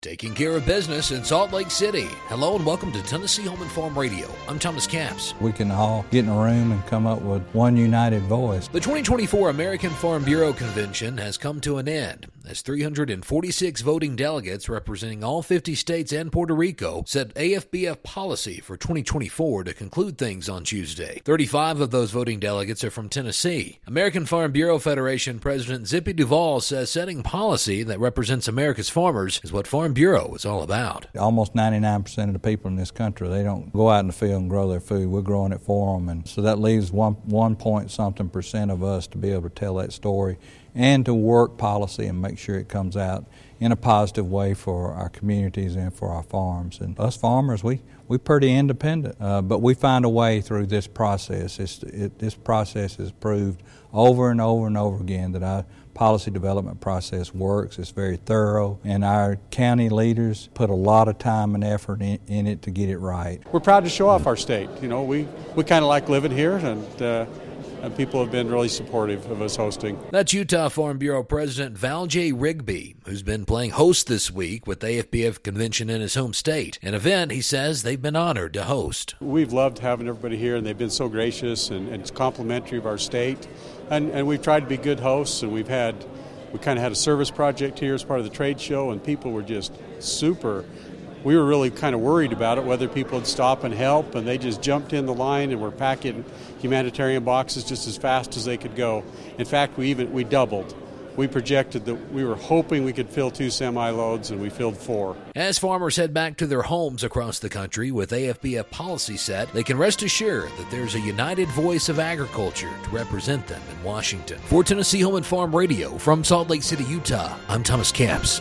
Taking care of business in Salt Lake City. Hello and welcome to Tennessee Home and Farm Radio. I'm Thomas Capps. We can all get in a room and come up with one united voice. The 2024 American Farm Bureau Convention has come to an end as 346 voting delegates representing all 50 states and Puerto Rico set AFBF policy for 2024 to conclude things on Tuesday. 35 of those voting delegates are from Tennessee. American Farm Bureau Federation President Zippy Duvall says setting policy that represents America's farmers is what Farm Bureau is all about. Almost 99% of the people in this country, they don't go out in the field and grow their food. We're growing it for them. And so that leaves one, one point something percent of us to be able to tell that story and to work policy and make sure it comes out in a positive way for our communities and for our farms. And us farmers, we, we're pretty independent, uh, but we find a way through this process. It, this process has proved over and over and over again that our policy development process works. It's very thorough, and our county leaders put a lot of time and effort in, in it to get it right. We're proud to show off our state. You know, we, we kind of like living here, and uh, and people have been really supportive of us hosting. That's Utah Farm Bureau President Val J. Rigby, who's been playing host this week with the AFBF convention in his home state, an event he says they've been honored to host. We've loved having everybody here, and they've been so gracious and, and complimentary of our state. And, and we've tried to be good hosts, and we've had we kind of had a service project here as part of the trade show, and people were just super we were really kind of worried about it, whether people would stop and help, and they just jumped in the line and were packing humanitarian boxes just as fast as they could go. In fact, we even we doubled. We projected that we were hoping we could fill two semi loads, and we filled four. As farmers head back to their homes across the country with AFBF policy set, they can rest assured that there's a united voice of agriculture to represent them in Washington. For Tennessee Home and Farm Radio from Salt Lake City, Utah, I'm Thomas Capps.